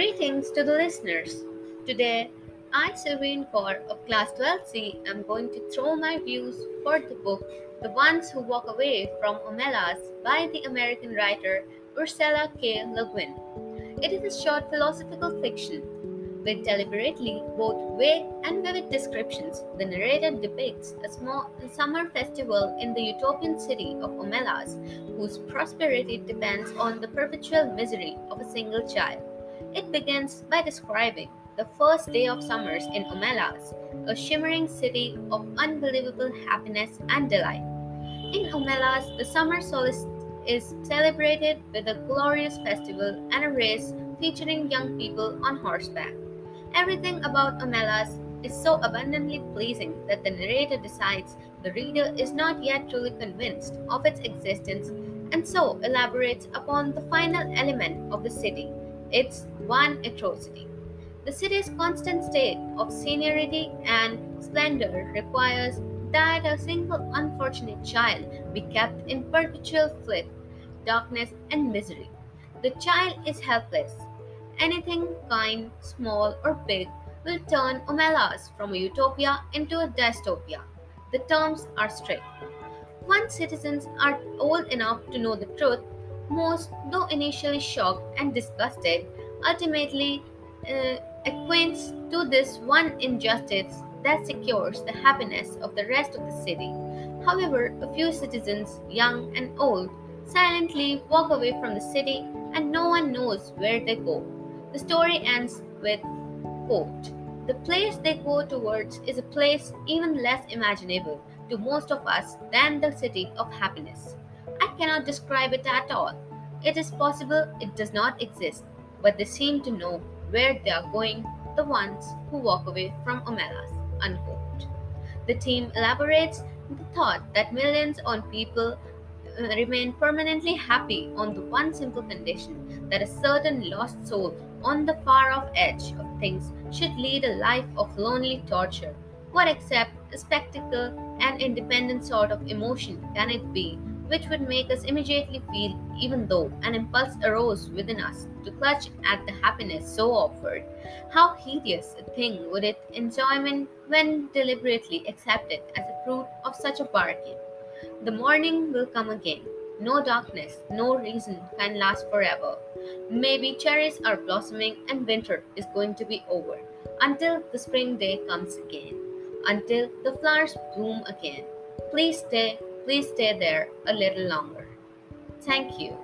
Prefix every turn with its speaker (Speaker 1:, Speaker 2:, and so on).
Speaker 1: Greetings to the listeners. Today, I, Sylvain Kaur of Class 12C, am going to throw my views for the book The Ones Who Walk Away from Omelas by the American writer Ursula K. Le Guin. It is a short philosophical fiction. With deliberately both vague and vivid descriptions, the narrator depicts a small summer festival in the utopian city of Omelas, whose prosperity depends on the perpetual misery of a single child. It begins by describing the first day of summers in Omelas, a shimmering city of unbelievable happiness and delight. In Omelas, the summer solstice is celebrated with a glorious festival and a race featuring young people on horseback. Everything about Omelas is so abundantly pleasing that the narrator decides the reader is not yet truly convinced of its existence and so elaborates upon the final element of the city its one atrocity. The city's constant state of seniority and splendor requires that a single unfortunate child be kept in perpetual flight, darkness, and misery. The child is helpless. Anything kind, small, or big will turn Omelas from a utopia into a dystopia. The terms are strict. Once citizens are old enough to know the truth, most, though initially shocked and disgusted, ultimately uh, acquaints to this one injustice that secures the happiness of the rest of the city. However, a few citizens, young and old, silently walk away from the city and no one knows where they go. The story ends with quote, The place they go towards is a place even less imaginable to most of us than the city of happiness. Cannot describe it at all. It is possible it does not exist, but they seem to know where they are going, the ones who walk away from Omelas. Unquote. The team elaborates the thought that millions of people uh, remain permanently happy on the one simple condition that a certain lost soul on the far off edge of things should lead a life of lonely torture. What except a spectacle and independent sort of emotion can it be which would make us immediately feel, even though an impulse arose within us to clutch at the happiness so offered. How hideous a thing would its enjoyment when deliberately accepted as a fruit of such a bargain. The morning will come again. No darkness, no reason can last forever. Maybe cherries are blossoming and winter is going to be over until the spring day comes again, until the flowers bloom again. Please stay Please stay there a little longer. Thank you.